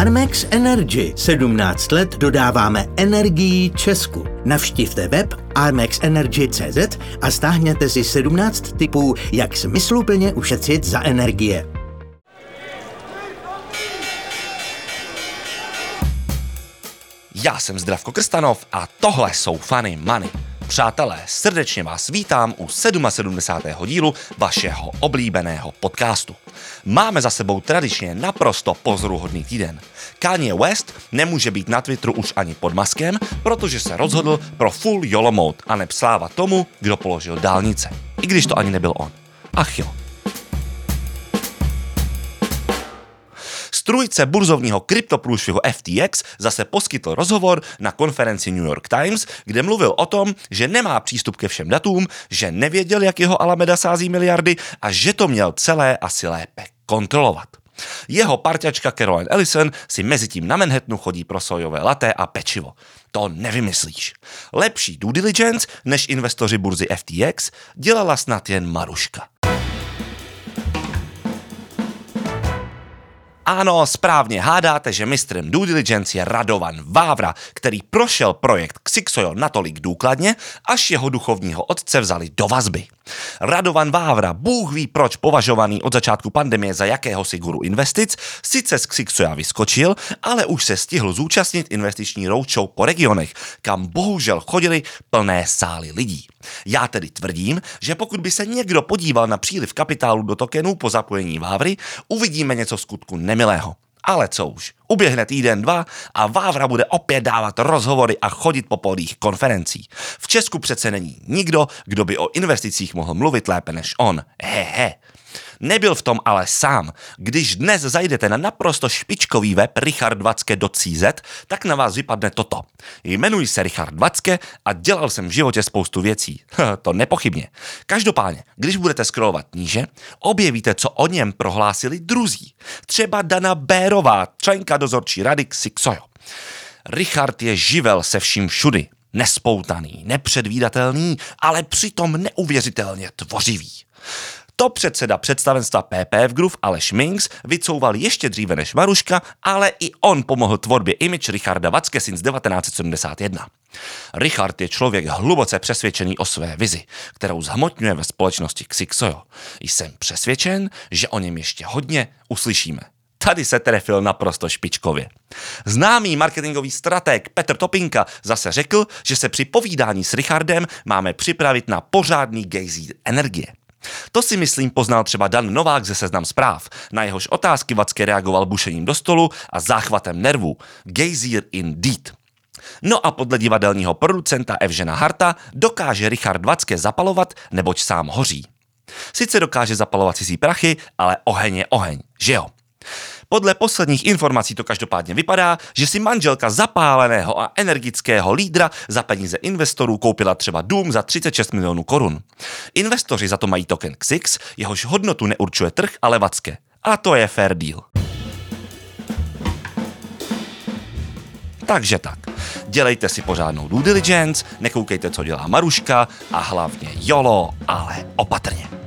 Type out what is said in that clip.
Armex Energy. 17 let dodáváme energii Česku. Navštivte web armexenergy.cz a stáhněte si 17 typů, jak smysluplně ušetřit za energie. Já jsem Zdravko Krstanov a tohle jsou Funny Money. Přátelé, srdečně vás vítám u 77. dílu vašeho oblíbeného podcastu. Máme za sebou tradičně naprosto pozoruhodný týden. Kanye West nemůže být na Twitteru už ani pod maskem, protože se rozhodl pro full YOLO mode a nepslávat tomu, kdo položil dálnice. I když to ani nebyl on. Ach jo. Strujce burzovního kryptoprůšvihu FTX zase poskytl rozhovor na konferenci New York Times, kde mluvil o tom, že nemá přístup ke všem datům, že nevěděl, jak jeho Alameda sází miliardy a že to měl celé asi lépe kontrolovat. Jeho parťačka Caroline Ellison si mezi tím na Manhattanu chodí pro sojové laté a pečivo. To nevymyslíš. Lepší due diligence než investoři burzy FTX dělala snad jen Maruška. Ano, správně hádáte, že mistrem due diligence je Radovan Vávra, který prošel projekt Xixojo natolik důkladně, až jeho duchovního otce vzali do vazby. Radovan Vávra, Bůh ví proč považovaný od začátku pandemie za jakéhosi guru investic, sice z Xixoja vyskočil, ale už se stihl zúčastnit investiční roadshow po regionech, kam bohužel chodili plné sály lidí. Já tedy tvrdím, že pokud by se někdo podíval na příliv kapitálu do tokenů po zapojení Vávry, uvidíme něco skutku nemilého. Ale co už, uběhne týden, dva a Vávra bude opět dávat rozhovory a chodit po podích konferencí. V Česku přece není nikdo, kdo by o investicích mohl mluvit lépe než on. Hehe. He. Nebyl v tom ale sám. Když dnes zajdete na naprosto špičkový web richardvacke.cz, tak na vás vypadne toto. Jmenuji se Richard Vacke a dělal jsem v životě spoustu věcí. to nepochybně. Každopádně, když budete scrollovat níže, objevíte, co o něm prohlásili druzí. Třeba Dana Bérová, členka dozorčí rady Xixojo. Richard je živel se vším všudy. Nespoutaný, nepředvídatelný, ale přitom neuvěřitelně tvořivý. To předseda představenstva PPF Group Aleš Minks vycouval ještě dříve než Maruška, ale i on pomohl tvorbě image Richarda Vacke since 1971. Richard je člověk hluboce přesvědčený o své vizi, kterou zhmotňuje ve společnosti Xixojo. Jsem přesvědčen, že o něm ještě hodně uslyšíme. Tady se trefil naprosto špičkově. Známý marketingový strateg Petr Topinka zase řekl, že se při povídání s Richardem máme připravit na pořádný gejzír energie. To si myslím poznal třeba Dan Novák ze Seznam zpráv. Na jehož otázky Vacké reagoval bušením do stolu a záchvatem nervů. Gejzír indeed. No a podle divadelního producenta Evžena Harta dokáže Richard Vacké zapalovat, neboť sám hoří. Sice dokáže zapalovat cizí prachy, ale oheň je oheň, že jo? Podle posledních informací to každopádně vypadá, že si manželka zapáleného a energického lídra za peníze investorů koupila třeba dům za 36 milionů korun. Investoři za to mají token XIX, jehož hodnotu neurčuje trh, ale vacké. A to je fair deal. Takže tak. Dělejte si pořádnou due diligence, nekoukejte, co dělá Maruška a hlavně jolo, ale opatrně.